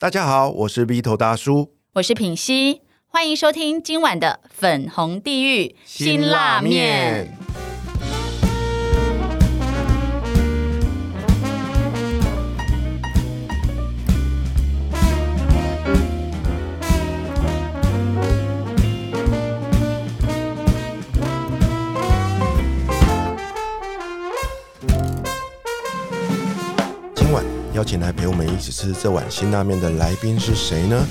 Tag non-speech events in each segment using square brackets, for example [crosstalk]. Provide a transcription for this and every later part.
大家好，我是 V 头大叔，我是品熙，欢迎收听今晚的粉红地狱辛辣面。邀请来陪我们一起吃这碗辛辣面的来宾是谁呢？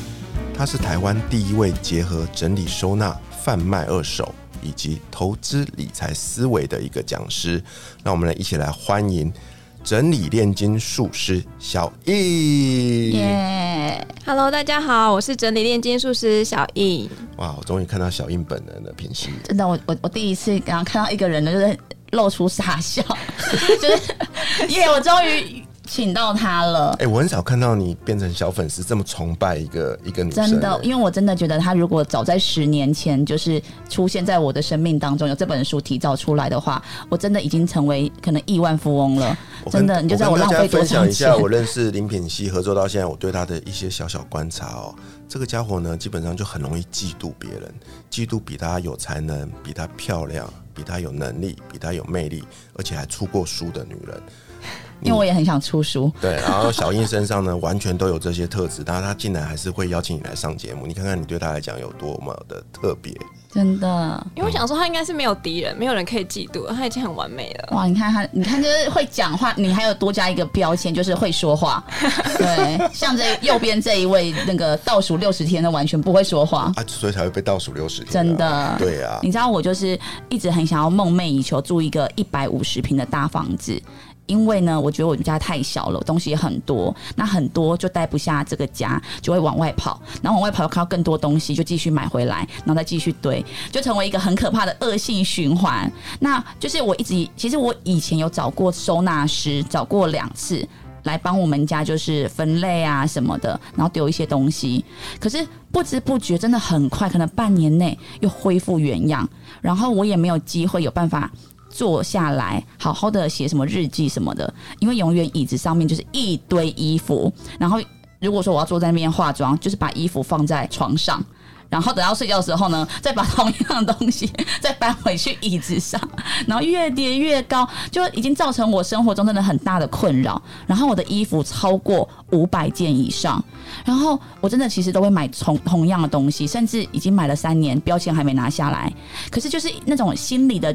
他是台湾第一位结合整理收纳、贩卖二手以及投资理财思维的一个讲师。那我们来一起来欢迎整理炼金术师小易。耶！Hello，大家好，我是整理炼金术师小易。哇，我终于看到小印本人的，品熙。真的，我我我第一次刚刚看到一个人呢，就是露出傻笑，[laughs] 就是耶！我终于请到他了。哎、我很少看到你变成小粉丝这么崇拜一个一个女生。真的，因为我真的觉得他如果早在十年前就是出现在我的生命当中，有这本书提早出来的话，我真的已经成为可能亿万富翁了。真的，你就知道我浪费分享少一下，我认识林品熙合作到现在，我对他的一些小小观察哦。这个家伙呢，基本上就很容易嫉妒别人，嫉妒比他有才能、比他漂亮、比他有能力、比他有魅力，而且还出过书的女人。因为我也很想出书，对，然后小英身上呢，完全都有这些特质，但是他竟然还是会邀请你来上节目，你看看你对他来讲有多么的特别。真的。因为我想说他应该是没有敌人，没有人可以嫉妒，他已经很完美了。哇，你看他，你看就是会讲话，你还有多加一个标签，就是会说话。对，像这右边这一位那个倒数六十天的完全不会说话。啊，所以才会被倒数六十天、真的对啊，你知道我就是一直很想要梦寐以求住一个一百五十平的大房子，因为呢，我觉得我们家太小了，东西也很多，那很多就待不下这个家，就会往外跑，然后往外跑又看到更多东西，就继续买回来，然后再继续堆，就成为一个很可怕的恶性循环。那就是我一直，其实我以前有找过收纳师，找过两次。来帮我们家就是分类啊什么的，然后丢一些东西。可是不知不觉，真的很快，可能半年内又恢复原样。然后我也没有机会有办法坐下来好好的写什么日记什么的，因为永远椅子上面就是一堆衣服。然后如果说我要坐在那边化妆，就是把衣服放在床上。然后等到睡觉的时候呢，再把同样的东西再搬回去椅子上，然后越叠越高，就已经造成我生活中真的很大的困扰。然后我的衣服超过五百件以上，然后我真的其实都会买同同样的东西，甚至已经买了三年，标签还没拿下来。可是就是那种心理的，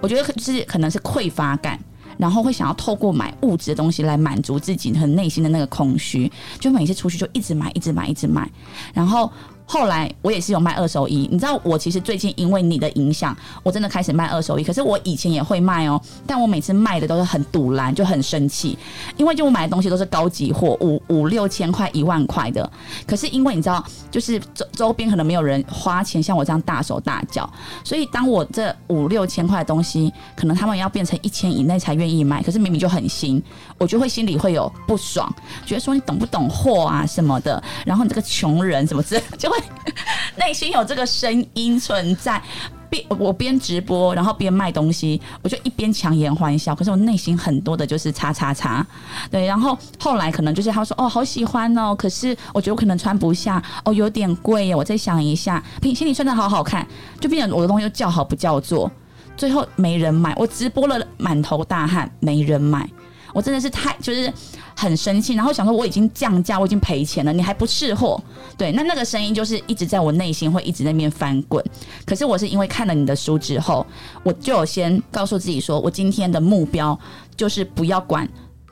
我觉得就是可能是匮乏感。然后会想要透过买物质的东西来满足自己很内心的那个空虚，就每次出去就一直买，一直买，一直买。然后后来我也是有卖二手衣，你知道我其实最近因为你的影响，我真的开始卖二手衣。可是我以前也会卖哦，但我每次卖的都是很堵拦，就很生气，因为就我买的东西都是高级货，五五六千块、一万块的。可是因为你知道，就是周周边可能没有人花钱像我这样大手大脚，所以当我这五六千块的东西，可能他们要变成一千以内才愿意买，可是明明就很新，我就会心里会有不爽，觉得说你懂不懂货啊什么的，然后你这个穷人什么之类，[laughs] 就会 [laughs] 内心有这个声音存在。边我边直播，然后边卖东西，我就一边强颜欢笑。可是我内心很多的就是叉叉叉，对。然后后来可能就是他说哦好喜欢哦，可是我觉得我可能穿不下，哦有点贵耶，我再想一下。品心里穿的好好看，就变成我的东西又叫好不叫座，最后没人买。我直播了满头大汗，没人买。我真的是太就是很生气，然后想说我已经降价，我已经赔钱了，你还不识货？对，那那个声音就是一直在我内心会一直在那边翻滚。可是我是因为看了你的书之后，我就先告诉自己说，我今天的目标就是不要管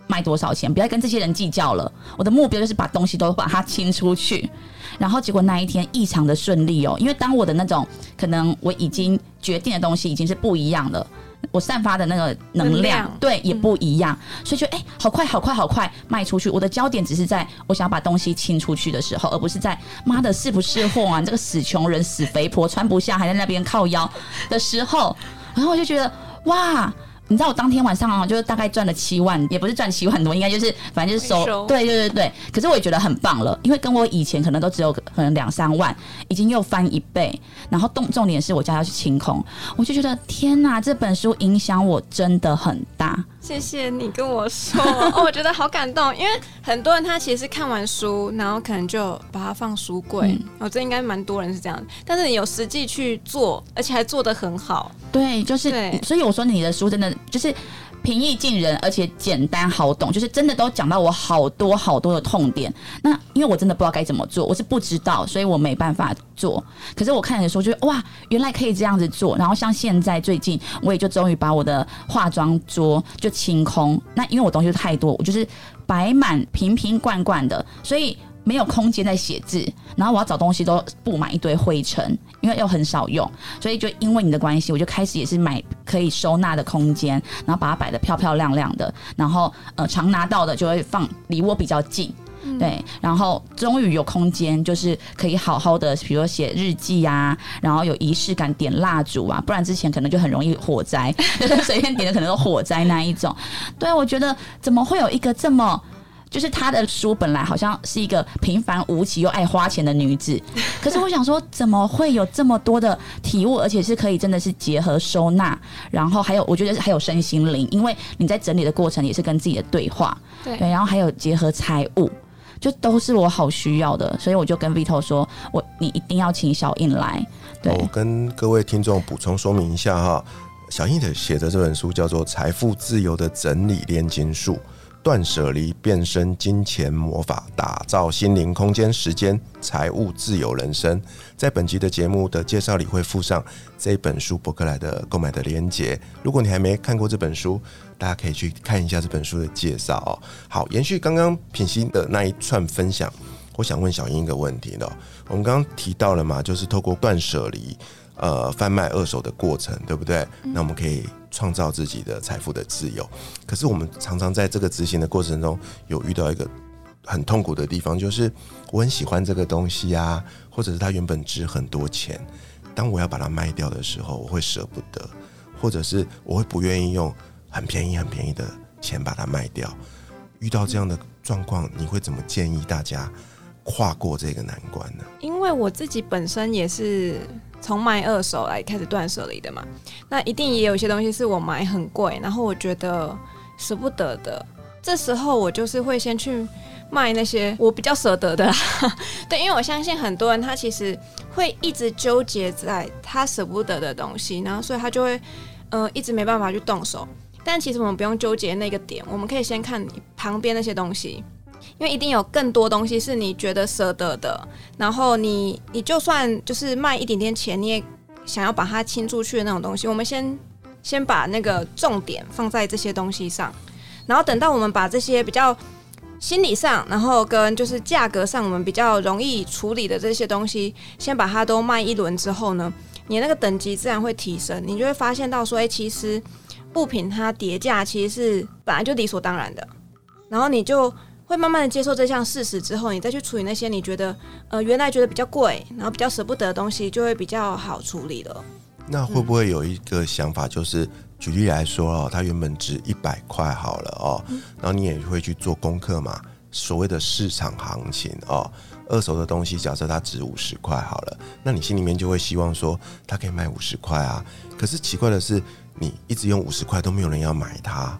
卖多少钱，不要跟这些人计较了。我的目标就是把东西都把它清出去。然后结果那一天异常的顺利哦，因为当我的那种可能我已经决定的东西已经是不一样了。我散发的那个能量，能量对也不一样，所以就哎、好快好快好快卖出去。我的焦点只是在我想要把东西清出去的时候，而不是在妈的是不是货啊？你这个死穷人、死肥婆穿不下还在那边靠腰的时候，然后我就觉得哇。你知道我当天晚上啊，就是大概赚了七万，也不是赚七万多，应该就是反正就是收，收对对对对。可是我也觉得很棒了，因为跟我以前可能都只有可能两三万，已经又翻一倍。然后重重点是我家要去清空，我就觉得天哪，这本书影响我真的很大。谢谢你跟我说，[laughs] 哦我觉得好感动，因为很多人他其实看完书，然后可能就把它放书柜，嗯。哦，这应该蛮多人是这样，但是你有实际去做，而且还做得很好，对，就是对。所以我说你的书真的就是平易近人，而且简单好懂，就是真的都讲到我好多好多的痛点。那因为我真的不知道该怎么做，我是不知道，所以我没办法做。可是我看你的书，就是哇，原来可以这样子做。然后像现在最近，我也就终于把我的化妆桌就清空。那因为我东西太多，我就是摆满瓶瓶罐罐的，所以。没有空间在写字，然后我要找东西都布满一堆灰尘，因为又很少用，所以就因为你的关系，我就开始也是买可以收纳的空间，然后把它摆得漂漂亮亮的，然后呃常拿到的就会放离我比较近。对，然后终于有空间，就是可以好好的，比如说写日记啊，然后有仪式感，点蜡烛啊，不然之前可能就很容易火灾，[laughs] 随便点的可能都火灾那一种。对，我觉得怎么会有一个这么。就是她的书本来好像是一个平凡无奇又爱花钱的女子，[laughs] 可是我想说，怎么会有这么多的体悟，而且是可以真的是结合收纳，然后还有我觉得还有身心灵，因为你在整理的过程也是跟自己的对话，对。对，然后还有结合财务，就都是我好需要的，所以我就跟 Vito 说，我你一定要请小印来，对。我跟各位听众补充说明一下哈，小印的写的这本书叫做《财富自由的整理炼金术》。断舍离变身金钱魔法，打造心灵空间、时间、财务自由人生。在本集的节目的介绍里会附上这一本书博客来的购买的链接。如果你还没看过这本书，大家可以去看一下这本书的介绍哦。好，延续刚刚品心的那一串分享，我想问小英一个问题了。我们刚刚提到了嘛，就是透过断舍离。呃，贩卖二手的过程，对不对？那我们可以创造自己的财富的自由。可是我们常常在这个执行的过程中，有遇到一个很痛苦的地方，就是我很喜欢这个东西啊，或者是它原本值很多钱，当我要把它卖掉的时候，我会舍不得，或者是我会不愿意用很便宜、很便宜的钱把它卖掉。遇到这样的状况，你会怎么建议大家跨过这个难关呢？因为我自己本身也是从卖二手来开始断舍离的嘛，那一定也有些东西是我买很贵，然后我觉得舍不得的，这时候我就是会先去卖那些我比较舍得的啦。[laughs] 对，因为我相信很多人他其实会一直纠结在他舍不得的东西，然后所以他就会呃一直没办法去动手。但其实我们不用纠结那个点，我们可以先看旁边那些东西。因为一定有更多东西是你觉得舍得的，然后你你就算就是卖一点点钱，你也想要把它清出去的那种东西。我们先先把那个重点放在这些东西上，然后等到我们把这些比较心理上，然后跟就是价格上我们比较容易处理的这些东西，先把它都卖一轮之后呢，你那个等级自然会提升，你就会发现到说，哎、其实物品它叠价其实是本来就理所当然的，然后你就。会慢慢的接受这项事实之后，你再去处理那些你觉得呃原来觉得比较贵，然后比较舍不得的东西，就会比较好处理了。那会不会有一个想法，就是举例来说哦，它原本值一百块好了哦，然后你也会去做功课嘛，所谓的市场行情哦，二手的东西假设它值五十块好了，那你心里面就会希望说它可以卖五十块啊。可是奇怪的是，你一直用五十块都没有人要买它，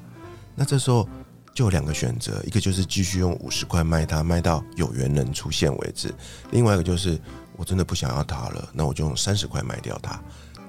那这时候。就两个选择，一个就是继续用五十块卖它，卖到有缘人出现为止；另外一个就是我真的不想要它了，那我就用三十块卖掉它。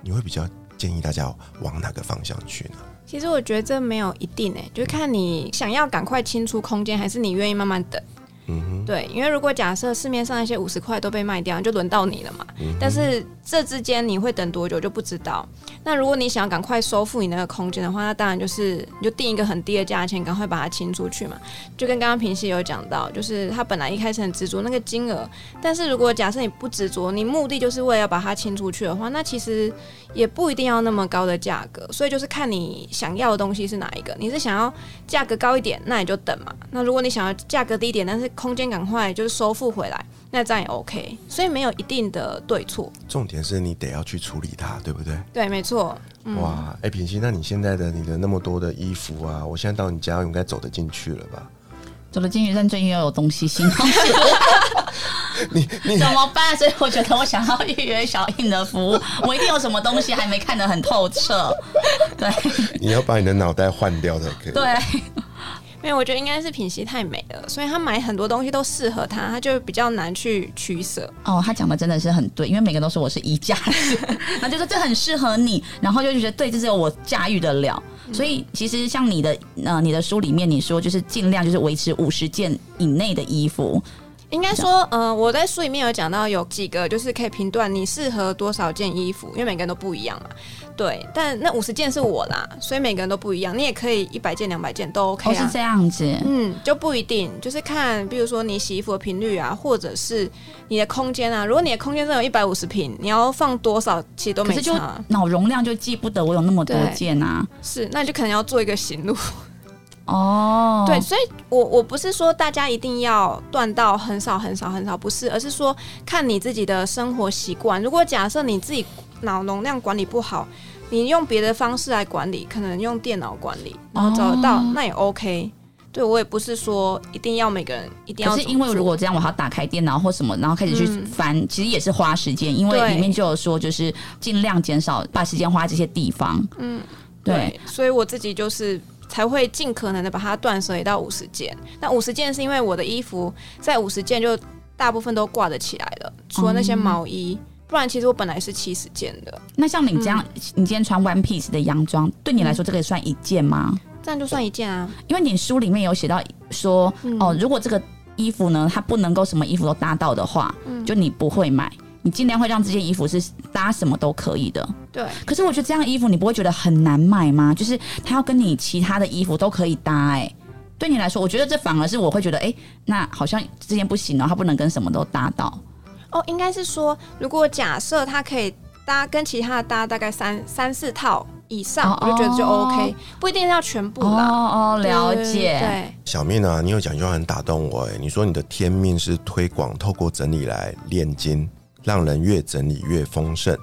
你会比较建议大家往哪个方向去呢？其实我觉得这没有一定诶、就是看你想要赶快清出空间，还是你愿意慢慢等。嗯哼，对，因为如果假设市面上那些五十块都被卖掉，就轮到你了嘛。但是这之间你会等多久就不知道。那如果你想要赶快收复你那个空间的话，那当然就是你就定一个很低的价钱，赶快把它清出去嘛。就跟刚刚平西有讲到，就是他本来一开始很执着那个金额，但是如果假设你不执着，你目的就是为了要把它清出去的话，那其实也不一定要那么高的价格。所以就是看你想要的东西是哪一个。你是想要价格高一点，那你就等嘛。那如果你想要价格低一点，但是空间赶快就是收复回来，那这样也 OK。所以没有一定的对错。重点是你得要去处理它，对不对？对，没错。哇，哎、品熙，那你现在的你的那么多的衣服啊，我现在到你家应该走得进去了吧？走了进去，但最近又有东西新东西。[laughs] 你你 [laughs] 怎么办？所以我觉得我想要预约小印的服务，我一定有什么东西还没看得很透彻。对你要把你的脑袋换掉才可以。对，因为我觉得应该是品系太美了，所以他买很多东西都适合他，他就比较难去取舍。哦，他讲的真的是很对，因为每个都说我是衣架子，他就说这很适合你，然后就觉得对，这只有我驾驭得了。所以其实像你的呃你的书里面你说就是尽量就是维持五十件以内的衣服，应该说，呃，我在书里面有讲到有几个就是可以评断你适合多少件衣服，因为每个人都不一样嘛。对，但那五十件是我啦，所以每个人都不一样。你也可以一百件、两百件都 OK 啊。哦是这样子。嗯，就不一定，就是看，比如说你洗衣服的频率啊，或者是你的空间啊。如果你的空间只有一百五十平，你要放多少其实都没差。脑容量就记不得我有那么多件啊。是，那你就可能要做一个行路。哦，对，所以我我不是说大家一定要断到很少很少很少，不是，而是说看你自己的生活习惯。如果假设你自己脑容量管理不好，你用别的方式来管理，可能用电脑管理，然后找得到，哦那也 OK。对我也不是说一定要每个人一定要可是因为如果这样，我还要打开电脑或什么，然后开始去嗯翻，其实也是花时间，因为里面就有说，就是尽量减少把时间花这些地方。嗯，对，对，所以我自己就是才会尽可能的把它断舍离到五十件。那五十件是因为我的衣服在五十件就大部分都挂得起来了，除了那些毛衣，不然其实我本来是七十件的，那像你这样，嗯你今天穿 one piece 的洋装，对你来说这个算一件吗？这样就算一件啊。因为你书里面有写到说，嗯哦，如果这个衣服呢，它不能够什么衣服都搭到的话，嗯就你不会买。你尽量会让这件衣服是搭什么都可以的，对，可是我觉得这样衣服你不会觉得很难买吗？就是它要跟你其他的衣服都可以搭、哎，对你来说，我觉得这反而是我会觉得，哎、那好像这件不行哦，它不能跟什么都搭到。哦，应该是说，如果假设它可以搭跟其他的搭大概三三四套以上，哦我就觉得就 OK，不一定要全部哦啦。哦，了解。对，小面啊，你有讲一句话很打动我哎，你说你的天命是推广透过整理来炼金，让人越整理越丰盛，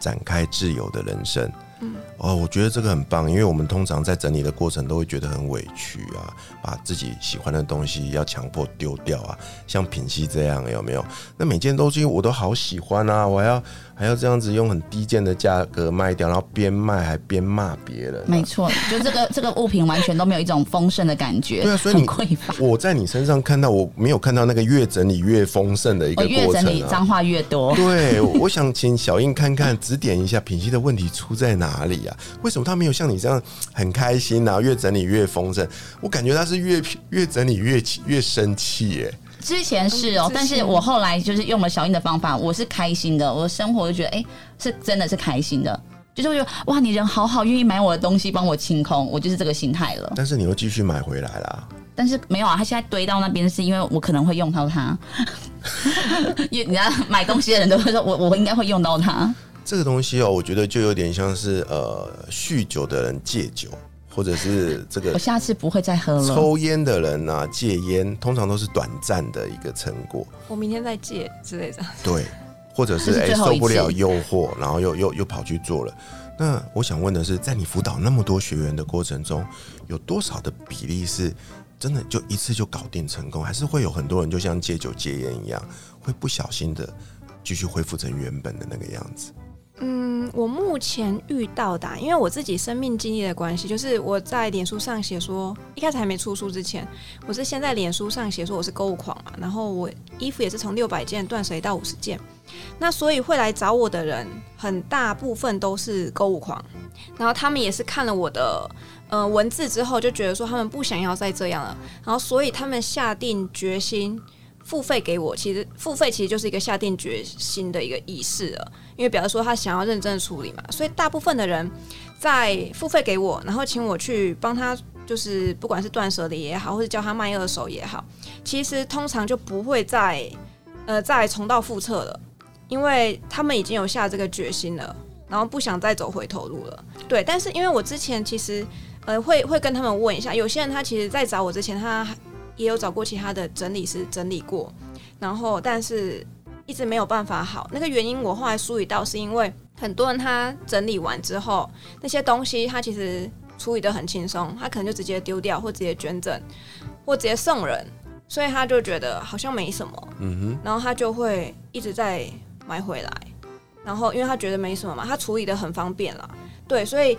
展开自由的人生。嗯哦，我觉得这个很棒，因为我们通常在整理的过程都会觉得很委屈啊，把自己喜欢的东西要强迫丢掉啊，像品熙这样有没有？那每件东西我都好喜欢啊，我要还要这样子用很低贱的价格卖掉，然后边卖还边骂别人啊、没错，就这个这个物品完全都没有一种丰盛的感觉，对啊所以你匮乏。我在你身上看到，我没有看到那个越整理越丰盛的一个过越整理程啊。脏话越多。对，我想请小印看看，指点一下品熙的问题出在哪里啊？为什么他没有像你这样很开心啊？越整理越丰盛，我感觉他是越越整理越气越生气耶。之前是哦但是我后来就是用了小英的方法，我是开心的，我的生活就觉得哎、是真的是开心的，就是我觉得哇，你人好好，愿意买我的东西，帮我清空，我就是这个心态了。但是你又继续买回来啦。但是没有啊，他现在堆到那边是因为我可能会用到它，[laughs] 因为你知道买东西的人都会说我我应该会用到它。这个东西哦，我觉得就有点像是呃，酗酒的人戒酒，或者是这个我下次不会再喝了。抽烟的人啊戒烟，通常都是短暂的一个成果。我明天再戒之类的。对，或者是是哎、受不了诱惑，然后又又 [laughs] 又跑去做了。那我想问的是，在你辅导那么多学员的过程中，有多少的比例是真的就一次就搞定成功，还是会有很多人就像戒酒戒烟一样，会不小心的继续恢复成原本的那个样子？嗯，我目前遇到的、因为我自己生命经历的关系，就是我在脸书上写说，一开始还没出书之前，我是先在脸书上写说我是购物狂嘛，然后我衣服也是从六百件断舍离到五十件，那所以会来找我的人，很大部分都是购物狂，然后他们也是看了我的呃文字之后，就觉得说他们不想要再这样了，然后所以他们下定决心。付费给我，其实付费其实就是一个下定决心的一个仪式了。因为表示说他想要认真处理嘛，所以大部分的人在付费给我，然后请我去帮他，就是不管是断舍离也好，或者教他卖二手也好，其实通常就不会再呃再重蹈覆辙了，因为他们已经有下这个决心了，然后不想再走回头路了。对，但是因为我之前其实呃会会跟他们问一下，有些人他其实在找我之前，他也有找过其他的整理师整理过，然后但是一直没有办法好。那个原因我后来梳理到，是因为很多人他整理完之后，那些东西他其实处理的很轻松，他可能就直接丢掉，或直接捐赠，或直接送人。所以他就觉得好像没什么，嗯哼然后他就会一直在买回来，然后因为他觉得没什么嘛，他处理的很方便啦，对，所以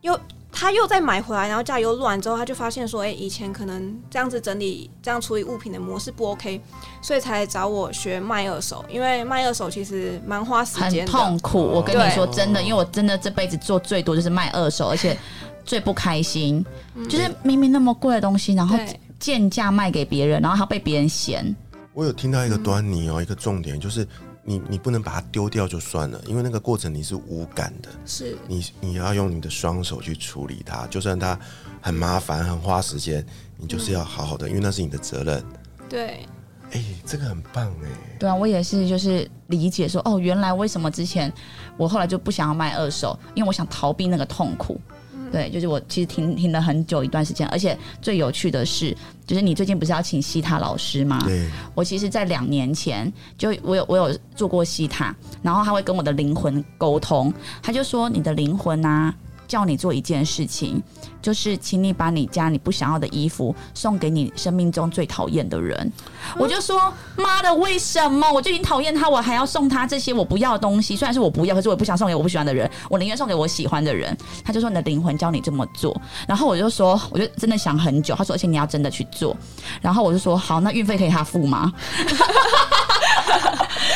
又他又再买回来，然后家里又乱之后，他就发现说，哎、以前可能这样子整理、这样处理物品的模式不 OK，所以才找我学卖二手，因为卖二手其实蛮花时间很，痛苦。我跟你说真的，因为我真的这辈子做最多就是卖二手，而且 [laughs] 最不开心，就是明明那么贵的东西，然后贱价卖给别人，然后还被别人嫌。我有听到一个端倪哦，一个重点就是你你不能把它丢掉就算了，因为那个过程你是无感的，是你你要用你的双手去处理它，就算它很麻烦、很花时间，你就是要好好的，因为那是你的责任。对。哎、这个很棒哎、对啊，我也是，就是理解说，哦，原来为什么之前我后来就不想要卖二手，因为我想逃避那个痛苦。对，就是我其实停停了很久一段时间，而且最有趣的是，就是你最近不是要请西塔老师吗？对，我其实，在两年前就我有我有做过西塔，然后他会跟我的灵魂沟通，他就说你的灵魂啊，叫你做一件事情，就是请你把你家你不想要的衣服送给你生命中最讨厌的人。我就说妈的，为什么我就已经讨厌他，我还要送他这些我不要的东西？虽然是我不要，可是我不想送给我不喜欢的人，我宁愿送给我喜欢的人。他就说你的灵魂教你这么做，然后我就说，我就真的想很久。他说，而且你要真的去做。然后我就说，好，那运费可以他付吗？[laughs]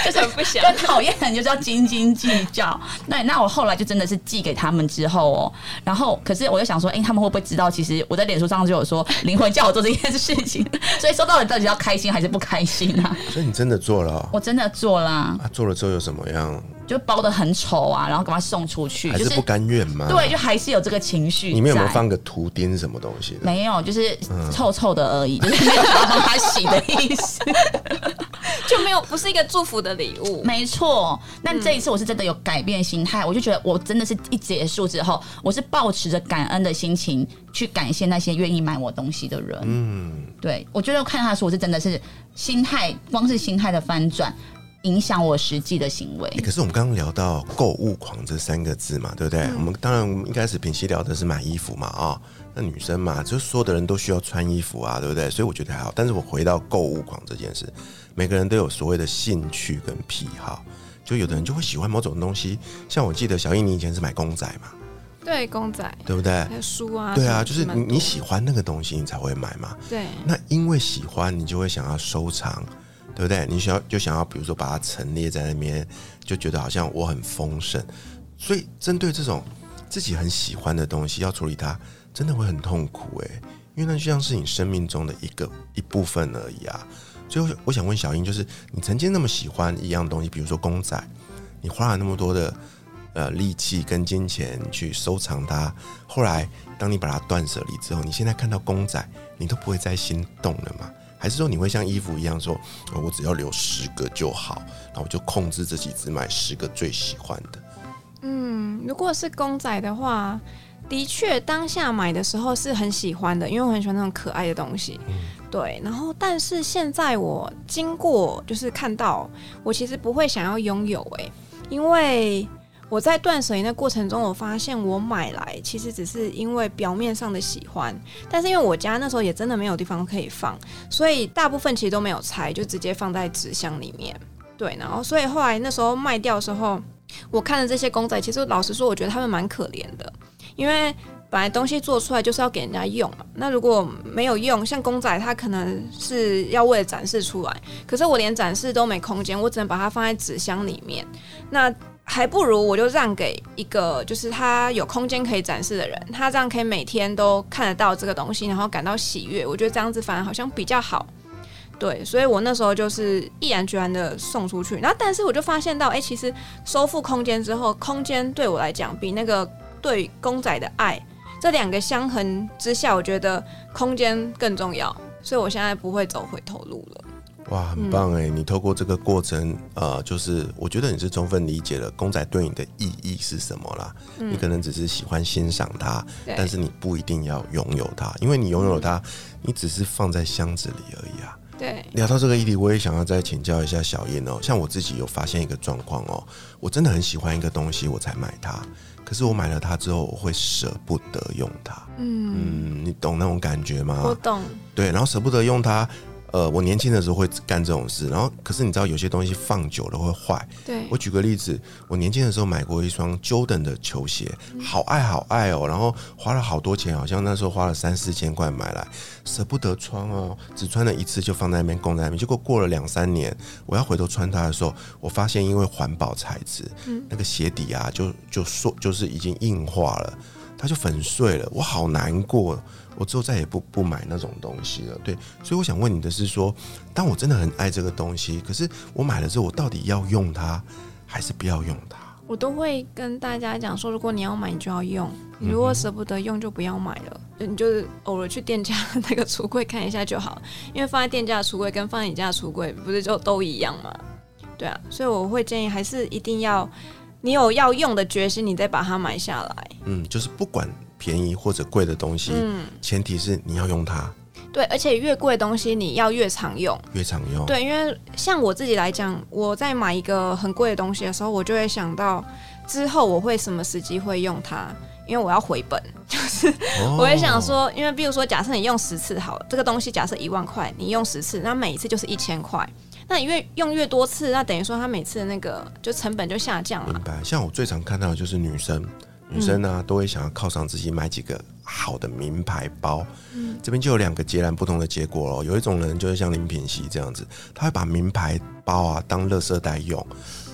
就是很不想更讨厌的人就是要斤斤计较。那那我后来就真的是寄给他们之后哦，然后可是我就想说，哎、他们会不会知道？其实我在脸书上就有说 [laughs] 灵魂叫我做这件事情，[laughs] 所以收到底到底要开心还是不开心啊？所以你真的做了哦、我真的做了，啊，做了之后有什么样？就包的很丑啊，然后赶快送出去，还是不甘愿吗？对，就还是有这个情绪。里面有没有？放个图钉什么东西的？没有，就是嗯臭臭的而已，就是没有想要帮他洗的意思。[laughs] 就没有不是一个祝福的礼物。[laughs] 没错，但这一次我是真的有改变心态，我就觉得我真的是一结束之后，我是抱持着感恩的心情去感谢那些愿意买我东西的人。嗯，对我觉得看他说，我是真的是心态，光是心态的翻转，影响我实际的行为。欸可是我们刚刚聊到购物狂这三个字嘛，对不对？我们当然我们一开始平息聊的是买衣服嘛，啊、那女生嘛，就是所有的人都需要穿衣服啊，对不对？所以我觉得还好。但是我回到购物狂这件事，每个人都有所谓的兴趣跟癖好，就有的人就会喜欢某种东西，像我记得小英你以前是买公仔嘛，对，公仔对不对？还有书啊，对啊，就是你你喜欢那个东西，你才会买嘛。对那因为喜欢，你就会想要收藏，对不对？你想要就想要，比如说把它陈列在那边，就觉得好像我很丰盛。所以针对这种自己很喜欢的东西，要处理它，真的会很痛苦诶，因为那就像是你生命中的一个一部分而已啊。所以我想问小英，就是你曾经那么喜欢一样东西，比如说公仔，你花了那么多的呃力气跟金钱去收藏它，后来当你把它断舍离之后，你现在看到公仔，你都不会再心动了吗？还是说你会像衣服一样说，我只要留十个就好，然后就控制自己只买十个最喜欢的？嗯，如果是公仔的话，的确当下买的时候是很喜欢的，因为我很喜欢那种可爱的东西。对，然后但是现在我经过就是看到，我其实不会想要拥有诶、因为我在断舍离的过程中，我发现我买来其实只是因为表面上的喜欢，但是因为我家那时候也真的没有地方可以放，所以大部分其实都没有拆，就直接放在纸箱里面。对，然后所以后来那时候卖掉的时候，我看了这些公仔，其实老实说，我觉得他们蛮可怜的，因为本来东西做出来就是要给人家用嘛。那如果没有用，像公仔，它可能是要为了展示出来，可是我连展示都没空间，我只能把它放在纸箱里面。那还不如我就让给一个就是他有空间可以展示的人，他这样可以每天都看得到这个东西，然后感到喜悦。我觉得这样子反而好像比较好。对，所以我那时候就是毅然决然的送出去，然后但是我就发现到，哎、其实收复空间之后，空间对我来讲比那个对公仔的爱这两个相衡之下，我觉得空间更重要，所以我现在不会走回头路了。哇，很棒哎！你透过这个过程，呃，就是我觉得你是充分理解了公仔对你的意义是什么啦。你可能只是喜欢欣赏它，但是你不一定要拥有它，因为你拥有它，你只是放在箱子里而已啊。对，聊到这个议题，我也想要再请教一下小燕哦。像我自己有发现一个状况哦，我真的很喜欢一个东西，我才买它。可是我买了它之后，我会舍不得用它。嗯，嗯，你懂那种感觉吗？我懂，对，然后舍不得用它，呃，我年轻的时候会干这种事，然后可是你知道有些东西放久了会坏。对我举个例子，我年轻的时候买过一双 Jordan 的球鞋，好爱好爱哦，然后花了好多钱，好像那时候花了三四千块买来，舍不得穿哦，只穿了一次就放在那边供在那边。结果过了两三年，我要回头穿它的时候，我发现因为环保材质，嗯那个鞋底啊就就说就是已经硬化了，它就粉碎了，我好难过。我之后再也不不买那种东西了。对，所以我想问你的是说，当我真的很爱这个东西，可是我买了之后，我到底要用它还是不要用它？我都会跟大家讲说，如果你要买，你就要用；你如果舍不得用，就不要买了。就你就是偶尔去店家那个 [laughs] 橱柜看一下就好，因为放在店家的橱柜跟放在你家的橱柜不是就都一样吗？对啊，所以我会建议还是一定要你有要用的决心，你再把它买下来。嗯，就是不管便宜或者贵的东西，嗯，前提是你要用它，对，而且越贵的东西你要越常用。越常用。对，因为像我自己来讲，我在买一个很贵的东西的时候，我就会想到之后我会什么时机会用它，因为我要回本。[laughs] 就是我会想说，因为比如说，假设你用十次好了，这个东西假设一万块，你用十次，那每一次就是一千块。那你越用越多次，那等于说它每次的那个就成本就下降了。明白。像我最常看到的就是女生，女生呢、嗯都会想要犒赏自己买几个好的名牌包。嗯这边就有两个截然不同的结果咯。有一种人就是像林品熙这样子，他会把名牌包啊当垃圾袋用，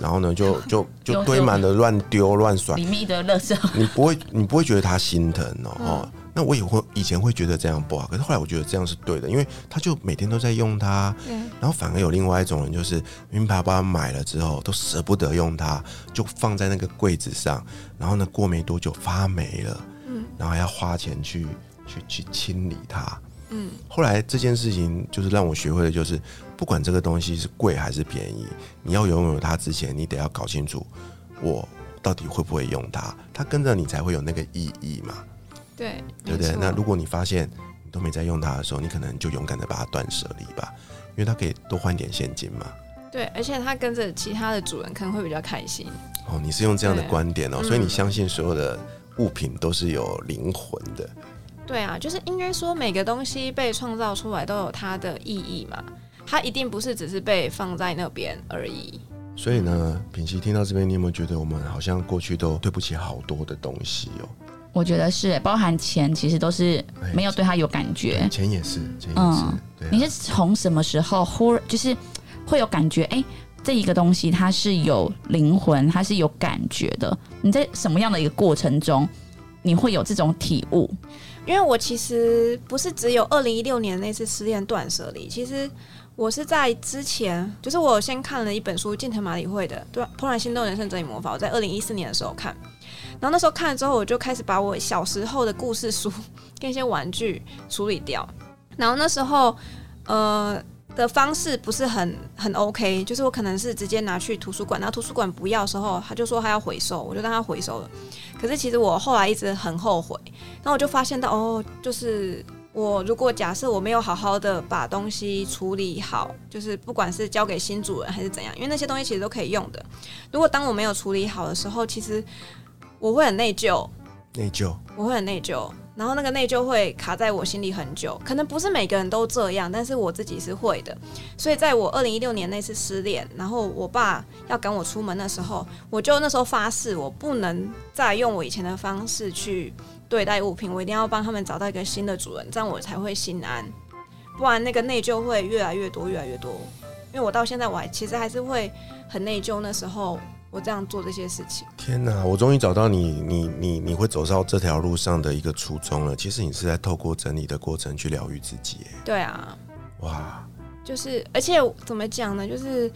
然后呢就就 [laughs] 就堆满了乱丢乱甩。里面的垃圾，你不会，你不会觉得他心疼哦。嗯哦那我也会以前会觉得这样不好，可是后来我觉得这样是对的，因为他就每天都在用它，对，然后反而有另外一种人，就是名牌包买了之后都舍不得用它，就放在那个柜子上，然后呢过没多久发霉了，嗯。然后还要花钱去去去清理它。嗯，后来这件事情就是让我学会的，就是不管这个东西是贵还是便宜，你要拥有它之前，你得要搞清楚我到底会不会用它，它跟着你才会有那个意义嘛，对，对不对那如果你发现你都没在用它的时候，你可能就勇敢的把它断舍离吧，因为它可以多换点现金嘛。对，而且它跟着其他的主人可能会比较开心。哦，你是用这样的观点哦，嗯所以你相信所有的物品都是有灵魂的。对啊，就是应该说每个东西被创造出来都有它的意义嘛，它一定不是只是被放在那边而已。所以呢，品熙听到这边，你有没有觉得我们好像过去都对不起好多的东西哦？我觉得是包含钱，其实都是没有对他有感觉。钱也是，钱也是，嗯对啊、你是从什么时候忽然就是会有感觉？哎、这一个东西它是有灵魂，它是有感觉的。你在什么样的一个过程中，你会有这种体悟？因为我其实不是只有二零一六年那次失恋断舍离，其实我是在之前，就是我先看了一本书，近藤麻里惠的《对怦然心动人生整理魔法》，我在二零一四年的时候看，然后那时候看了之后，我就开始把我小时候的故事书 [laughs] 跟一些玩具处理掉，然后那时候呃。的方式不是很很 OK，就是我可能是直接拿去图书馆，然后图书馆不要的时候，他就说他要回收，我就让他回收了。可是其实我后来一直很后悔，然后我就发现到哦，就是我如果假设我没有好好的把东西处理好，就是不管是交给新主人还是怎样，因为那些东西其实都可以用的。如果当我没有处理好的时候，其实我会很内疚，内疚。我会很内疚，然后那个内疚会卡在我心里很久。可能不是每个人都这样，但是我自己是会的。所以在我二零一六年那次失恋，然后我爸要赶我出门的时候，我就那时候发誓，我不能再用我以前的方式去对待物品，我一定要帮他们找到一个新的主人，这样我才会心安。不然那个内疚会越来越多，越来越多。因为我到现在我还其实还是会很内疚，那时候我这样做这些事情。天哪！我终于找到你，你你你会走到这条路上的一个初衷了。其实你是在透过整理的过程去疗愈自己。对啊，哇，就是，而且怎么讲呢？就是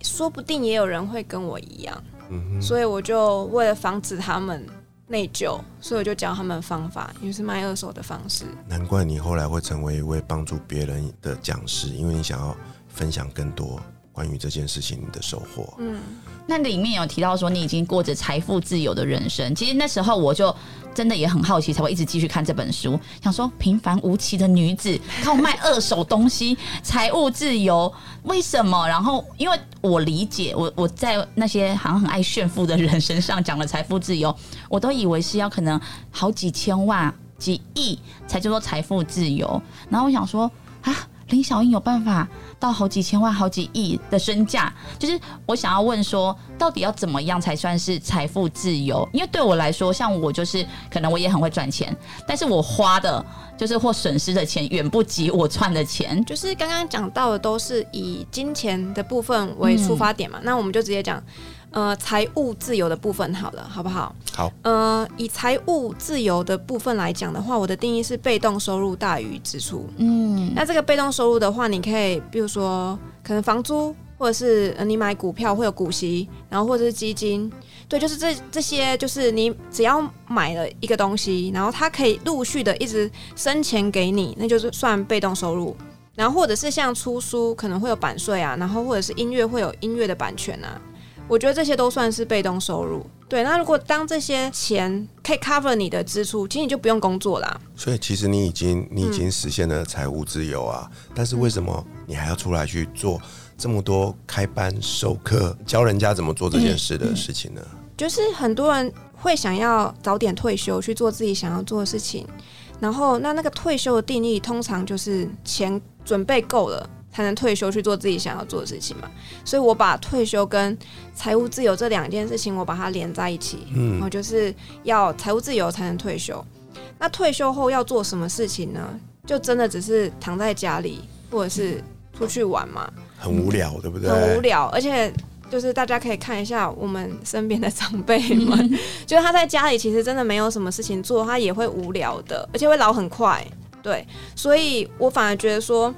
说不定也有人会跟我一样，嗯哼，所以我就为了防止他们内疚，所以我就教他们方法，也就是卖二手的方式。难怪你后来会成为一位帮助别人的讲师，因为你想要分享更多关于这件事情的收获。嗯，那里面有提到说你已经过着财富自由的人生，其实那时候我就真的也很好奇，才会一直继续看这本书，想说平凡无奇的女子靠卖二手东西财务自由，为什么？然后因为我理解，我我在那些好像很爱炫富的人身上讲了财富自由，我都以为是要可能好几千万、几亿才叫做财富自由，然后我想说啊。林小英有办法到好几千万、好几亿的身价，就是我想要问说，到底要怎么样才算是财富自由？因为对我来说，像我就是可能我也很会赚钱，但是我花的就是或损失的钱远不及我赚的钱。就是刚刚讲到的都是以金钱的部分为出发点嘛，那我们就直接讲。呃，财务自由的部分好了，好不好？好。呃，以财务自由的部分来讲的话，我的定义是被动收入大于支出。嗯，那这个被动收入的话，你可以比如说，可能房租，或者是你买股票会有股息，然后或者是基金，对，就是这这些，就是你只要买了一个东西，然后它可以陆续的一直生钱给你，那就是算被动收入。然后或者是像出书可能会有版税啊，然后或者是音乐会有音乐的版权啊。我觉得这些都算是被动收入。对，那如果当这些钱可以 cover 你的支出，其实你就不用工作啦。所以其实你已经你已经实现了财务自由啊，但是为什么你还要出来去做这么多开班授课，教人家怎么做这件事的事情呢？就是很多人会想要早点退休去做自己想要做的事情，然后那那个退休的定义通常就是钱准备够了。才能退休去做自己想要做的事情嘛，所以我把退休跟财务自由这两件事情，我把它连在一起，嗯，我就是要财务自由才能退休。那退休后要做什么事情呢？就真的只是躺在家里，或者是出去玩嘛？很无聊，对不对？很无聊，而且就是大家可以看一下我们身边的长辈们，[laughs] 就是他在家里其实真的没有什么事情做，他也会无聊的，而且会老很快。对，所以我反而觉得说。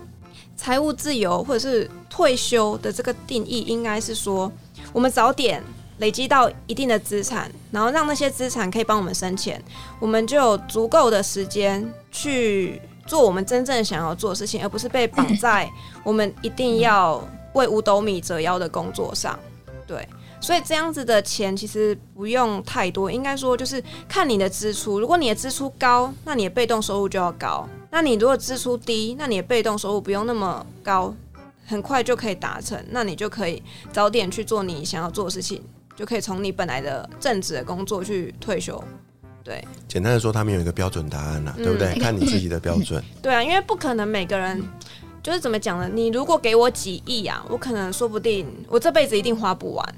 财务自由或者是退休的这个定义，应该是说，我们早点累积到一定的资产，然后让那些资产可以帮我们生钱，我们就有足够的时间去做我们真正想要做的事情，而不是被绑在我们一定要为五斗米折腰的工作上。对，所以这样子的钱其实不用太多，应该说就是看你的支出。如果你的支出高，那你的被动收入就要高。那你如果支出低，那你的被动收入不用那么高，很快就可以达成，那你就可以早点去做你想要做的事情，就可以从你本来的正职的工作去退休。对，简单的说，他们有一个标准答案呐，对不对？看你自己的标准。[laughs] 对啊，因为不可能每个人就是怎么讲呢？你如果给我几亿啊，我可能说不定我这辈子一定花不完。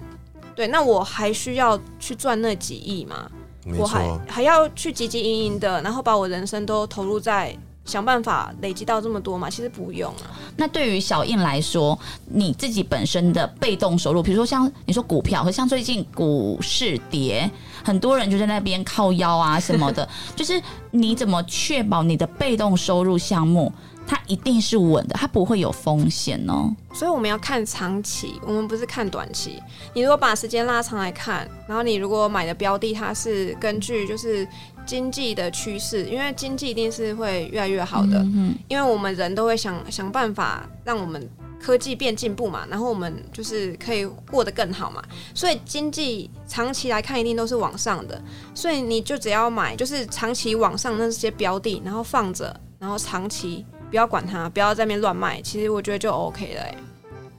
对，那我还需要去赚那几亿吗？我还还要去汲汲营营的，然后把我人生都投入在。想办法累积到这么多嘛？其实不用啊。那对于小印来说，你自己本身的被动收入，比如说像你说股票，和像最近股市跌，很多人就在那边靠腰啊什么的，[laughs] 就是你怎么确保你的被动收入项目？它一定是稳的，它不会有风险哦。所以我们要看长期，我们不是看短期。你如果把时间拉长来看，然后你如果买的标的，它是根据就是经济的趋势，因为经济一定是会越来越好的。嗯，因为我们人都会想想办法让我们科技变进步嘛，然后我们就是可以过得更好嘛。所以经济长期来看一定都是往上的，所以你就只要买就是长期往上那些标的，然后放着，然后长期。不要管他，不要在那边乱卖。其实我觉得就 OK 了，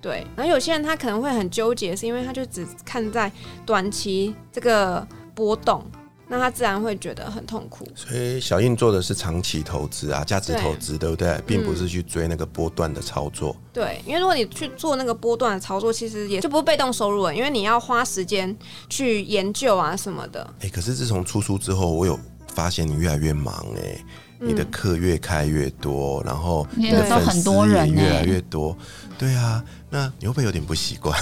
对。然后有些人他可能会很纠结，是因为他就只看在短期这个波动，那他自然会觉得很痛苦。所以小印做的是长期投资啊，价值投资，对不对？并不是去追那个波段的操作。对，因为如果你去做那个波段的操作，其实也就不是被动收入了，因为你要花时间去研究啊什么的。哎，可是自从出书之后，我有发现你越来越忙哎。你的课越开越多，然后你的粉丝也越来越多，对啊，那你会不会有点不习惯？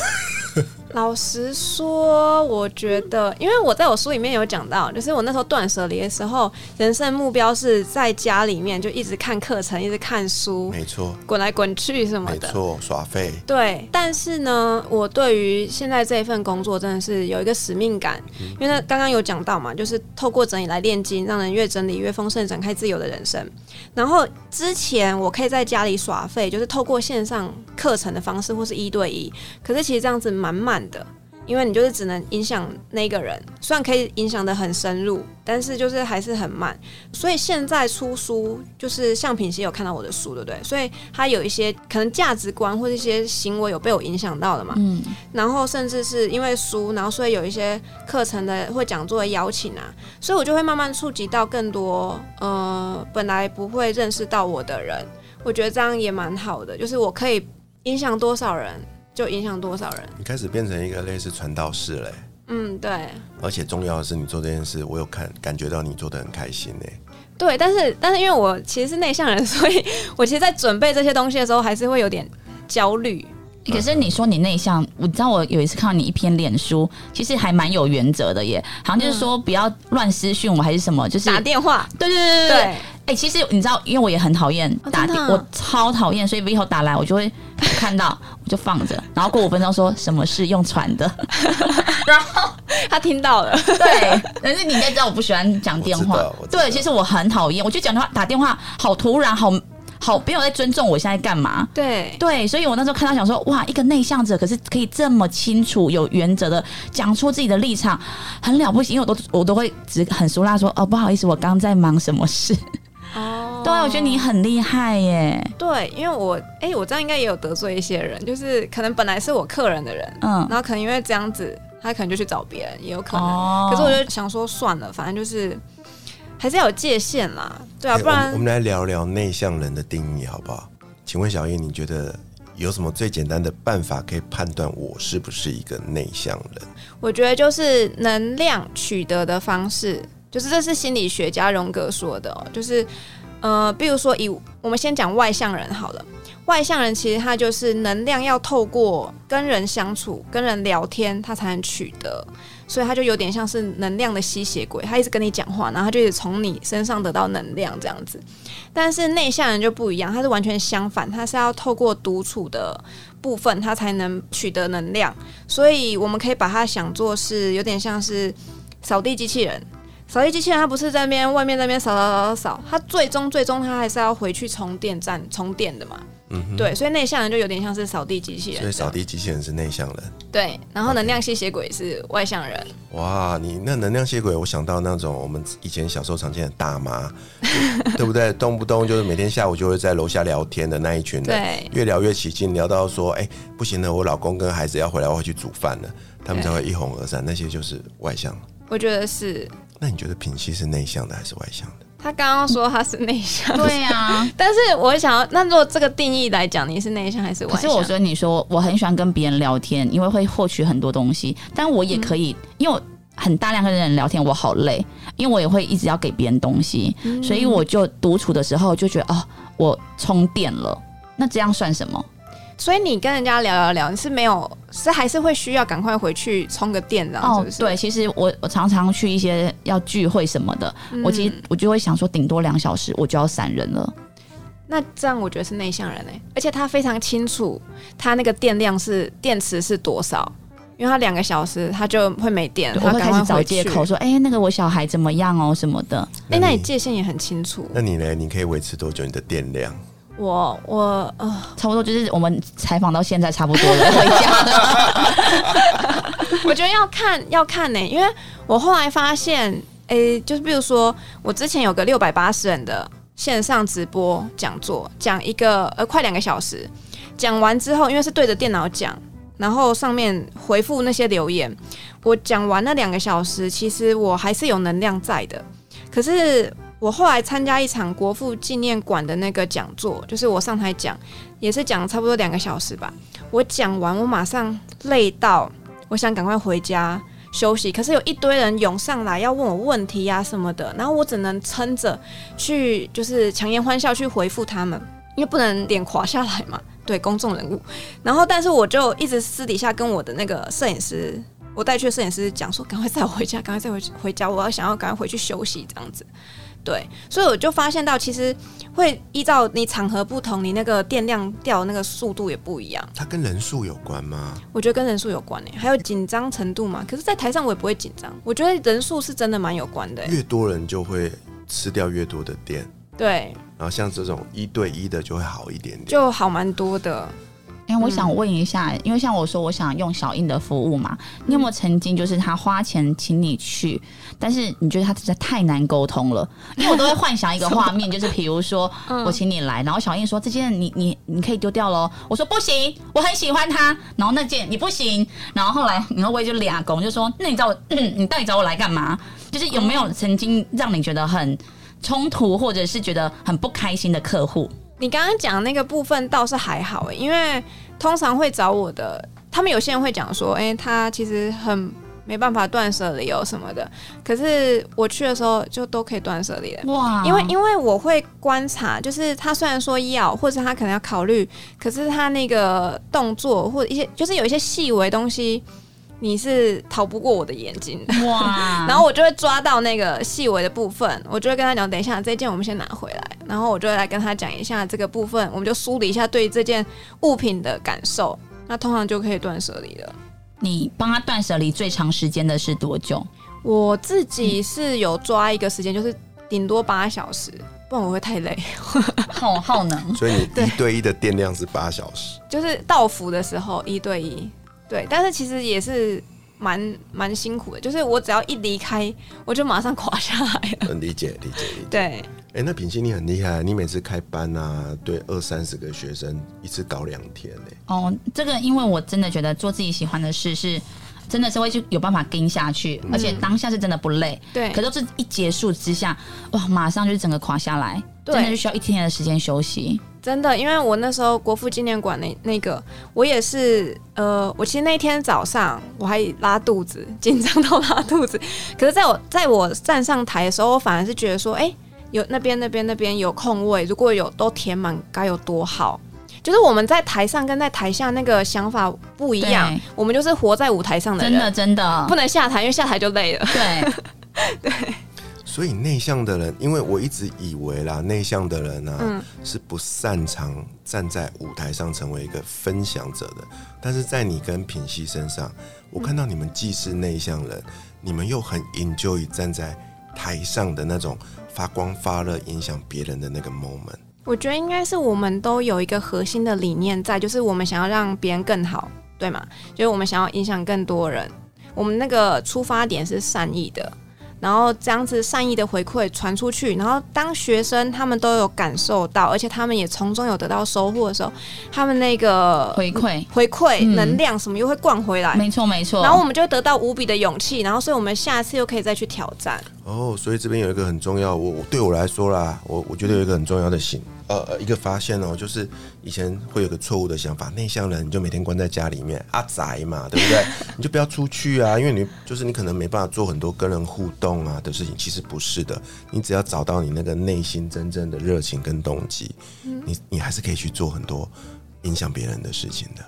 老实说，我觉得，因为我在我书里面有讲到，就是我那时候断舍离的时候，人生目标是在家里面就一直看课程，一直看书，没错，滚来滚去什么的，没错，耍废。对，但是呢，我对于现在这一份工作真的是有一个使命感，因为刚刚有讲到嘛，就是透过整理来炼金，让人越整理越丰盛，展开自由的人生。然后之前我可以在家里耍废，就是透过线上课程的方式，或是一对一，可是其实这样子蛮慢。的，因为你就是只能影响那个人，虽然可以影响的很深入，但是就是还是很慢。所以现在出书，就是像品熙有看到我的书，对不对？所以他有一些可能价值观或者一些行为有被我影响到的嘛。嗯。然后甚至是因为书，然后所以有一些课程的或讲座的邀请啊，所以我就会慢慢触及到更多呃本来不会认识到我的人。我觉得这样也蛮好的，就是我可以影响多少人就影响多少人。你开始变成一个类似传道士嘞。嗯，对，而且重要的是，你做这件事，我有看感觉到你做的很开心呢。对，但是但是因为我其实是内向人，所以 [laughs] 我其实，在准备这些东西的时候，还是会有点焦虑。可是你说你内向，我知道我有一次看到你一篇脸书，其实还蛮有原则的耶，好像就是说不要乱私讯我还是什么，就是打电话。对对对对对。哎，其实你知道，因为我也很讨厌打电，我超讨厌，所以 Vivo 打来我就会 [laughs] 看到，我就放着，然后过五分钟说什么事用传的，[laughs] 然后他听到了。对，但是你应该知道我不喜欢讲电话。对，其实我很讨厌，我就讲电话打电话好突然好。好，没有在尊重我现在干嘛？对对，所以我那时候看到想说，哇，一个内向者，可是可以这么清楚、有原则的讲出自己的立场，很了不起。因为我都我都会只很熟啦，说哦，不好意思，我刚在忙什么事。哦，对，我觉得你很厉害耶。对，因为我哎，我这样应该也有得罪一些人，就是可能本来是我客人的人，嗯，然后可能因为这样子，他可能就去找别人，也有可能。可是我就想说，算了，反正就是。还是要有界限啦，对啊，不然我们来聊聊内向人的定义好不好？请问小叶，你觉得有什么最简单的办法可以判断我是不是一个内向人？我觉得就是能量取得的方式，就是这是心理学家荣格说的，就是呃，比如说以我们先讲外向人好了。外向人其实他就是能量要透过跟人相处、跟人聊天，他才能取得，所以他就有点像是能量的吸血鬼，他一直跟你讲话，然后他就一直从你身上得到能量这样子。但是内向人就不一样，他是完全相反，他是要透过独处的部分，他才能取得能量。所以我们可以把它想作是有点像是扫地机器人，扫地机器人它不是在边外面那边扫扫扫扫扫，它最终最终它还是要回去充电站充电的嘛。嗯，对，所以内向人就有点像是扫地机器人，所以扫地机器人是内向人。对，然后能量吸血鬼是外向人。哇，你那能量吸血鬼，我想到那种我们以前小时候常见的大妈，[laughs] 对不对？动不动就是每天下午就会在楼下聊天的那一群人，对，越聊越起劲，聊到说，哎，不行了，我老公跟孩子要回来，我要去煮饭了，他们才会一哄而散。那些就是外向。我觉得是。那你觉得品熙是内向的还是外向的？他刚刚说他是内向，对呀。[laughs] 但是我想要，那如果这个定义来讲，你是内向还是外向？可是我觉得你说我很喜欢跟别人聊天，因为会获取很多东西。但我也可以，因为我很大量跟人聊天，我好累，因为我也会一直要给别人东西，所以我就独处的时候就觉得哦，我充电了。那这样算什么？所以你跟人家聊聊聊，你是没有，是还是会需要赶快回去充个电的？哦，对，其实我我常常去一些要聚会什么的，我其实我就会想说，顶多两小时我就要散人了。那这样我觉得是内向人哎，而且他非常清楚他那个电量是电池是多少，因为他两个小时他就会没电，他会开始找借口说，哎，那个我小孩怎么样哦什么的。哎，那你界限也很清楚。那你呢？你可以维持多久你的电量？我我呃，差不多就是我们采访到现在差不多了，[laughs] 回家的。我觉得要看要看呢，因为我后来发现，诶，就是比如说我之前有个六百八十人的线上直播讲座，讲一个呃快两个小时，讲完之后，因为是对着电脑讲，然后上面回复那些留言，我讲完那两个小时，其实我还是有能量在的，可是。我后来参加一场国父纪念馆的那个讲座，就是我上台讲，也是讲差不多两个小时吧。我讲完，我马上累到，我想赶快回家休息。可是有一堆人涌上来要问我问题呀什么的，然后我只能撑着去，就是强颜欢笑去回复他们，因为不能脸垮下来嘛。[laughs] 对公众人物，然后但是我就一直私底下跟我的那个摄影师，我带去的摄影师讲说，赶快载我回家，赶快载回回家，我要想要赶快回去休息这样子。对，所以我就发现到，其实会依照你场合不同，你那个电量掉的那个速度也不一样。它跟人数有关吗？我觉得跟人数有关诶，还有紧张程度嘛。可是，在台上我也不会紧张。我觉得人数是真的蛮有关的。越多人就会吃掉越多的电。对。然后像这种一对一的就会好一点点，就好蛮多的。我想问一下，因为像我说我想用小印的服务嘛，你有没有曾经就是他花钱请你去，但是你觉得他实在太难沟通了？因为我都会幻想一个 [laughs] 画面，就是比如说我请你来，然后小印说这件你你你可以丢掉喽，我说不行，我很喜欢它，然后那件你不行，然后后来你后我也就俩公就说那你找我，你到底找我来干嘛？就是有没有曾经让你觉得很冲突或者是觉得很不开心的客户？你刚刚讲那个部分倒是还好、欸，因为通常会找我的，他们有些人会讲说，哎、他其实很没办法断舍离哦什么的。可是我去的时候就都可以断舍离了。哇，因为因为我会观察，就是他虽然说要，或者他可能要考虑，可是他那个动作或者一些，就是有一些细微东西，你是逃不过我的眼睛。哇，[laughs] 然后我就会抓到那个细微的部分，我就会跟他讲，等一下这件我们先拿回来，然后我就会来跟他讲一下这个部分，我们就梳理一下对这件物品的感受，那通常就可以断舍离了。你帮他断舍离最长时间的是多久？我自己是有抓一个时间，就是顶多八小时，不然我会太累。[laughs] 耗耗能，所以你一对一的电量是八小时，就是到服的时候一对一，对，但是其实也是蛮蛮辛苦的，就是我只要一离开，我就马上垮下来了。嗯，理解理解理解。对，哎、那品心你很厉害，你每次开班啊，对二三十个学生一次搞两天呢、哦，这个因为我真的觉得做自己喜欢的事是。真的是会去有办法跟下去，而且当下是真的不累。对可都是一结束之下，哇，马上就是整个垮下来，对真的就需要一天的时间休息。真的，因为我那时候国父纪念馆那那个，我也是，呃，我其实那天早上我还拉肚子，紧张到拉肚子。可是在我在我站上台的时候，我反而是觉得说，哎、有那边那边那边有空位，如果有都填满，该有多好。就是我们在台上跟在台下那个想法不一样，我们就是活在舞台上的人，真的真的 [laughs] 不，能下台，因为下台就累了。对对，[laughs] 所以内向的人，因为我一直以为啦，内向的人啊、嗯是不擅长站在舞台上成为一个分享者的，但是在你跟品熙身上，我看到你们既是内向人，你们又很 enjoy 站在台上的那种发光发热、影响别人的那个 moment。我觉得应该是我们都有一个核心的理念在，就是我们想要让别人更好，对吗？就是我们想要影响更多人，我们那个出发点是善意的，然后这样子善意的回馈传出去，然后当学生他们都有感受到，而且他们也从中有得到收获的时候，他们那个回馈，回馈嗯能量什么又会灌回来。没错没错。然后我们就得到无比的勇气，然后所以我们下次又可以再去挑战。哦，所以这边有一个很重要，我我对我来说啦，我我觉得有一个很重要的醒，呃呃，一个发现哦，就是以前会有个错误的想法，内向人你就每天关在家里面啊宅嘛，对不对？[laughs] 你就不要出去啊，因为你就是你可能没办法做很多跟人互动啊的事情，其实不是的，你只要找到你那个内心真正的热情跟动机，你你还是可以去做很多影响别人的事情的。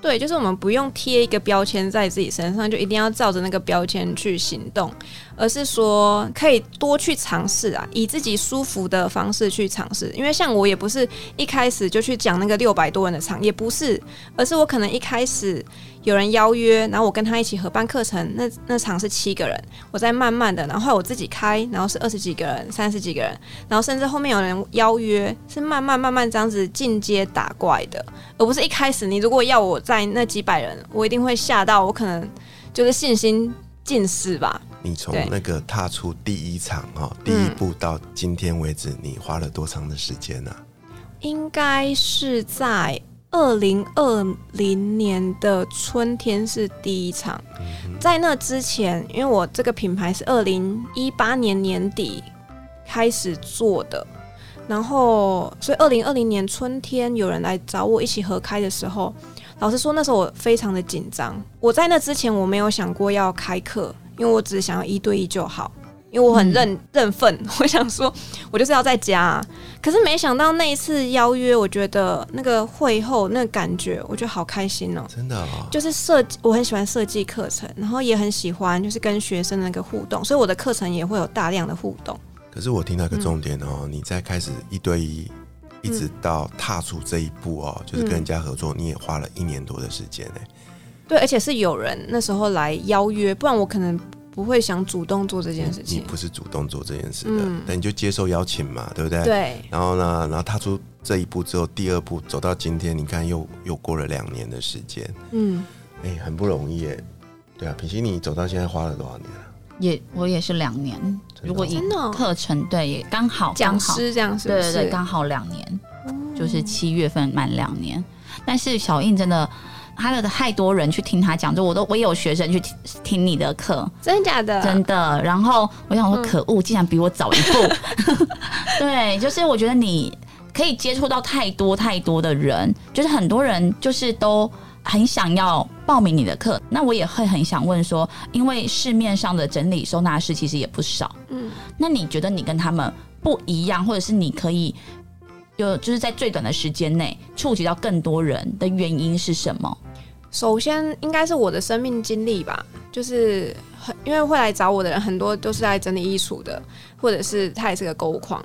对，就是我们不用贴一个标签在自己身上，就一定要照着那个标签去行动，而是说可以多去尝试啊，以自己舒服的方式去尝试。因为像我也不是一开始就去讲那个六百多人的场，也不是，而是我可能一开始有人邀约，然后我跟他一起合办课程，那那场是七个人，我在慢慢的，然后我自己开，然后是二十几个人、三十几个人，然后甚至后面有人邀约，是慢慢慢慢这样子进阶打怪的。而不是一开始你如果要我在那几百人，我一定会吓到，我可能就是信心尽失吧。你从那个踏出第一场哦，第一步到今天为止，你花了多长的时间呢、应该是在二零二零年的春天是第一场，在那之前，因为我这个品牌是二零一八年年底开始做的，然后所以二零二零年春天有人来找我一起合开的时候，老实说那时候我非常的紧张。我在那之前我没有想过要开课，因为我只是想要一对一就好。因为我很认、认份，[laughs] 我想说，我就是要在家、啊。可是没想到那一次邀约，我觉得那个会后那个感觉，我觉得好开心哦。真的哦，就是设计，我很喜欢设计课程，然后也很喜欢就是跟学生的那个互动，所以我的课程也会有大量的互动。可是我听到一个重点哦，你在开始一对一，一直到踏出这一步哦，就是跟人家合作，你也花了一年多的时间呢。对，而且是有人那时候来邀约，不然我可能不会想主动做这件事情。你不是主动做这件事的，嗯但你就接受邀请嘛，对不对？。对，然后呢，然后踏出这一步之后，第二步走到今天，你看又又过了两年的时间，嗯，哎，很不容易耶。对啊，品心，你走到现在花了多少年啊？也我也是两年，如果课程对也刚好讲师这样是是？对对对，刚好两年，就是七月份满两年。但是小印真的，他的太多人去听他讲，就我都我也有学生去听听你的课，真的假的？真的。然后我想说，嗯可恶，竟然比我早一步。[laughs] [laughs] 对，就是我觉得你。可以接触到太多太多的人，就是很多人就是都很想要报名你的课。那我也会很想问说，因为市面上的整理收纳师其实也不少，嗯，那你觉得你跟他们不一样，或者是你可以有就是在最短的时间内触及到更多人的原因是什么？首先应该是我的生命经历吧，就是很因为会来找我的人很多都是来整理衣橱的，或者是他也是个购物狂，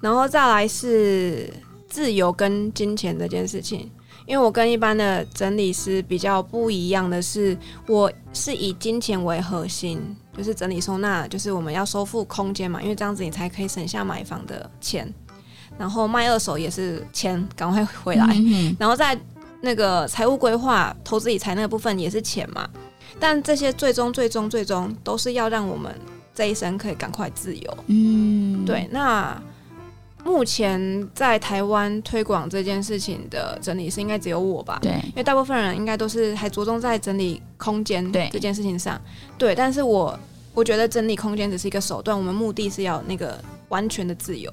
然后再来是自由跟金钱这件事情。因为我跟一般的整理师比较不一样的是，我是以金钱为核心，就是整理收纳，就是我们要收复空间嘛，因为这样子你才可以省下买房的钱。然后卖二手也是钱，赶快回来，然后再。那个财务规划、投资理财那个部分也是钱嘛，但这些最终、最终、最终都是要让我们这一生可以赶快自由。嗯，对。那目前在台湾推广这件事情的整理师应该只有我吧？对，因为大部分人应该都是还着重在整理空间这件事情上。对，但是我我觉得整理空间只是一个手段，我们目的是要那个完全的自由。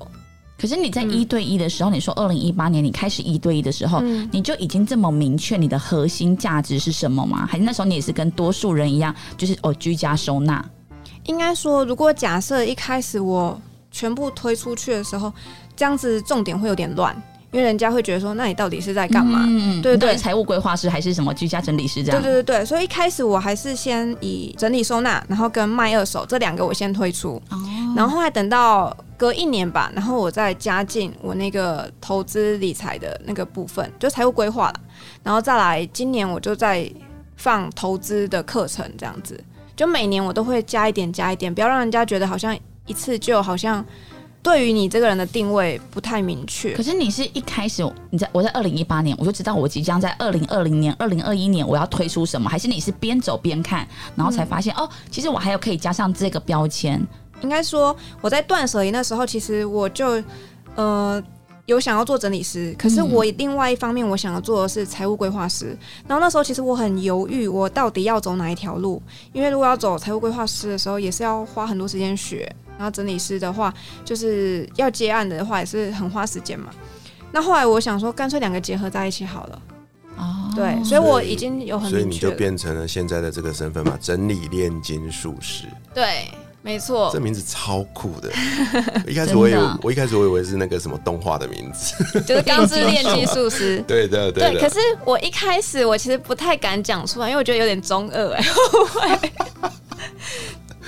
可是你在一对一的时候，你说二零一八年你开始一对一的时候，你就已经这么明确你的核心价值是什么吗？还是那时候你也是跟多数人一样，就是哦居家收纳？应该说，如果假设一开始我全部推出去的时候，这样子重点会有点乱。因为人家会觉得说，那你到底是在干嘛？对对，财务规划师还是什么居家整理师这样？对对对对，所以一开始我还是先以整理收纳，然后跟卖二手这两个我先推出，然后后来等到隔一年吧，然后我再加进我那个投资理财的那个部分，就财务规划了，然后再来今年我就在放投资的课程，这样子，就每年我都会加一点加一点，不要让人家觉得好像一次就好像。对于你这个人的定位不太明确，可是你是一开始你在我在二零一八年我就知道我即将在二零二零年、二零二一年我要推出什么，还是你是边走边看，然后才发现哦，其实我还有可以加上这个标签。应该说我在断舍离那时候，其实我就呃有想要做整理师，可是我另外一方面我想要做的是财务规划师。然后那时候其实我很犹豫，我到底要走哪一条路？因为如果要走财务规划师的时候，也是要花很多时间学。然后整理师的话，就是要接案的话，也是很花时间嘛。那后来我想说，干脆两个结合在一起好了。哦，对，所以我已经有很，所以你就变成了现在的这个身份嘛，整理炼金术师。对，没错，这名字超酷的。[laughs] 一开始我以为，我一开始我以为是那个什么动画的名字，就是钢之炼金 [laughs] 术师。对对对。对，可是我一开始我其实不太敢讲出来，因为我觉得有点中二哎。[laughs]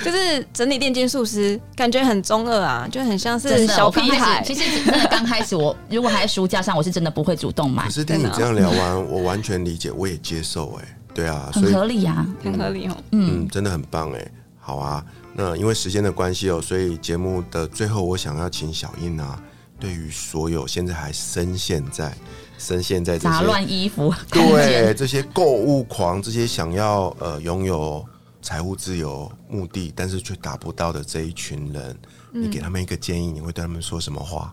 就是整理炼金术师，感觉很中二啊，就很像是小屁孩。其实真的刚开始，我如果还在书架上，我是真的不会主动买。可是听你这样聊完，我完全理解，我也接受。哎，对啊，很合理啊，很合理哦。嗯，真的很棒哎。好啊，那因为时间的关系哦，所以节目的最后，我想要请小英啊，对于所有现在还深陷在深陷在杂乱衣服，对这些购物狂，这些想要呃拥有。财务自由目的，但是却达不到的这一群人，你给他们一个建议，你会对他们说什么话？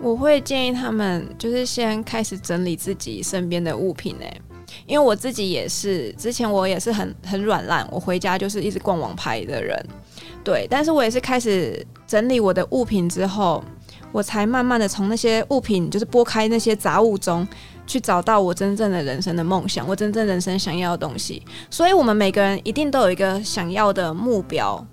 我会建议他们，就是先开始整理自己身边的物品诶，因为我自己也是，之前我也是很很软烂，我回家就是一直逛网拍的人，对，但是我也是开始整理我的物品之后，我才慢慢的从那些物品，就是拨开那些杂物中。去找到我真正的人生的梦想，我真正人生想要的东西。所以，我们每个人一定都有一个想要的目标，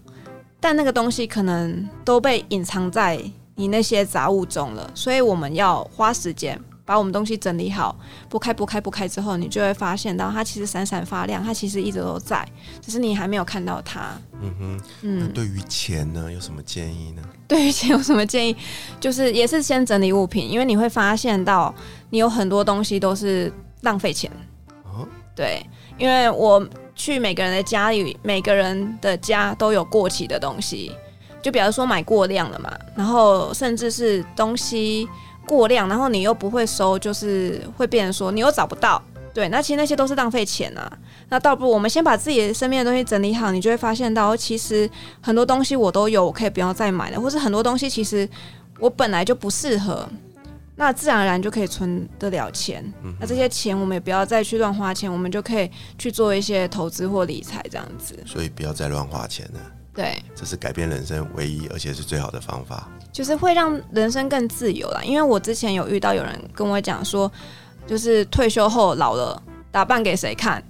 但那个东西可能都被隐藏在你那些杂物中了。所以，我们要花时间。把我们东西整理好，拨开拨开拨开之后，你就会发现到它其实闪闪发亮，它其实一直都在，只是你还没有看到它。嗯哼，嗯。对于钱呢，有什么建议呢？对于钱有什么建议？就是也是先整理物品，因为你会发现到你有很多东西都是浪费钱。哦。对，因为我去每个人的家里，每个人的家都有过期的东西，就比如说买过量了嘛，然后甚至是东西。过量，然后你又不会收，就是会变成说你又找不到，对，那其实那些都是浪费钱啊。那倒不如我们先把自己身边的东西整理好，你就会发现到，其实很多东西我都有，我可以不要再买了，或是很多东西其实我本来就不适合，那自然而然就可以存得了钱。那这些钱我们也不要再去乱花钱，我们就可以去做一些投资或理财这样子。所以不要再乱花钱了。对，这是改变人生唯一而且是最好的方法。就是会让人生更自由啦。因为我之前有遇到有人跟我讲说，就是退休后老了，打扮给谁看？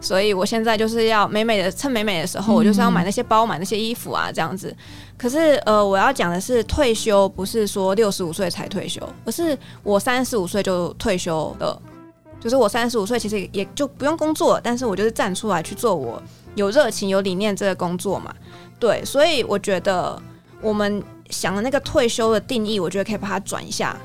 所以我现在就是要美美的，趁美美的时候，我就是要买那些包、买那些衣服啊，这样子。可是呃，我要讲的是，退休不是说六十五岁才退休，而是我三十五岁就退休了。就是我三十五岁其实也就不用工作，但是我就是站出来去做我有热情、有理念这个工作嘛。对，所以我觉得我们想的那个退休的定义，我觉得可以把它转一下，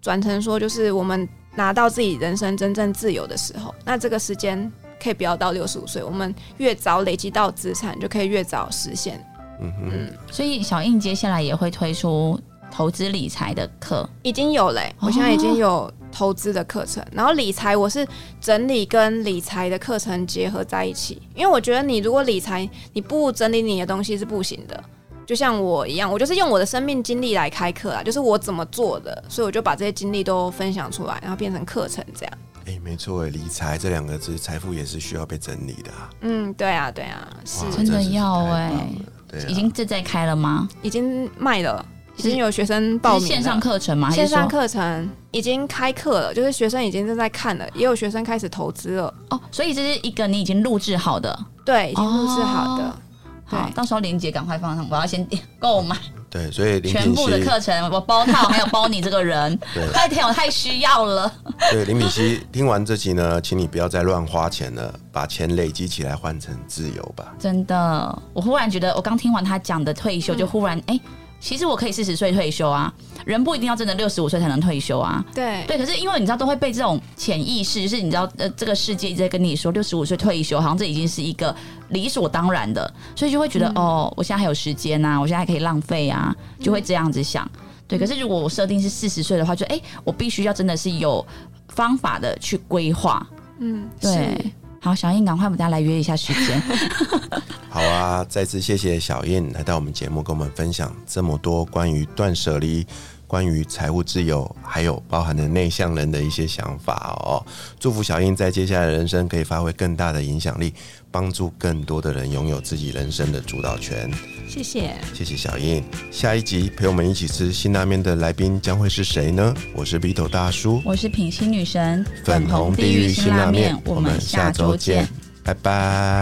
转成说就是我们拿到自己人生真正自由的时候，那这个时间。可以不要到六十五岁，我们越早累积到资产，就可以越早实现。嗯嗯，所以小印接下来也会推出投资理财的课，已经有嘞，我现在已经有投资的课程，然后理财我是整理跟理财的课程结合在一起，因为我觉得你如果理财你不整理你的东西是不行的，就像我一样，我就是用我的生命经历来开课啊，就是我怎么做的，所以我就把这些经历都分享出来，然后变成课程这样。哎，没错，理财这两个字，财富也是需要被整理的。嗯，对啊，对啊，是真的要哎，对，已经正在开了吗？已经卖了，已经有学生报名线上课程吗？线上课程已经开课了，就是学生已经正在看了，也有学生开始投资了。哦，所以这是一个你已经录制好的，对，已经录制好的。好，到时候林姐赶快放上，我要先点购买。[laughs] 对，所以全部的课程我包套，还有包你这个人，[laughs] 太甜，我太需要了。对，林敏熙，听完这集呢，请你不要再乱花钱了，把钱累积起来换成自由吧。真的，我忽然觉得，我刚听完他讲的退休，就忽然哎。其实我可以四十岁退休啊，人不一定要真的六十五岁才能退休啊。对对，可是因为你知道都会被这种潜意识，就是你知道呃，这个世界一直在跟你说六十五岁退休，好像这已经是一个理所当然的，所以就会觉得哦，我现在还有时间呐，我现在还可以浪费啊，就会这样子想。对，可是如果我设定是四十岁的话，就哎，我必须要真的是有方法的去规划。嗯，对。好，小燕，赶快我们大家来约一下时间。[laughs] 好啊，再次谢谢小燕来到我们节目，跟我们分享这么多关于断舍离、关于财务自由，还有包含的内向人的一些想法哦。祝福小英在接下来的人生可以发挥更大的影响力。帮助更多的人拥有自己人生的主导权。谢谢，谢谢小英。下一集陪我们一起吃辛拉面的来宾将会是谁呢？我是 B 头大叔，我是品心女神，粉红地狱辛拉面。我们下周见，拜拜，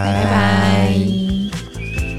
拜拜。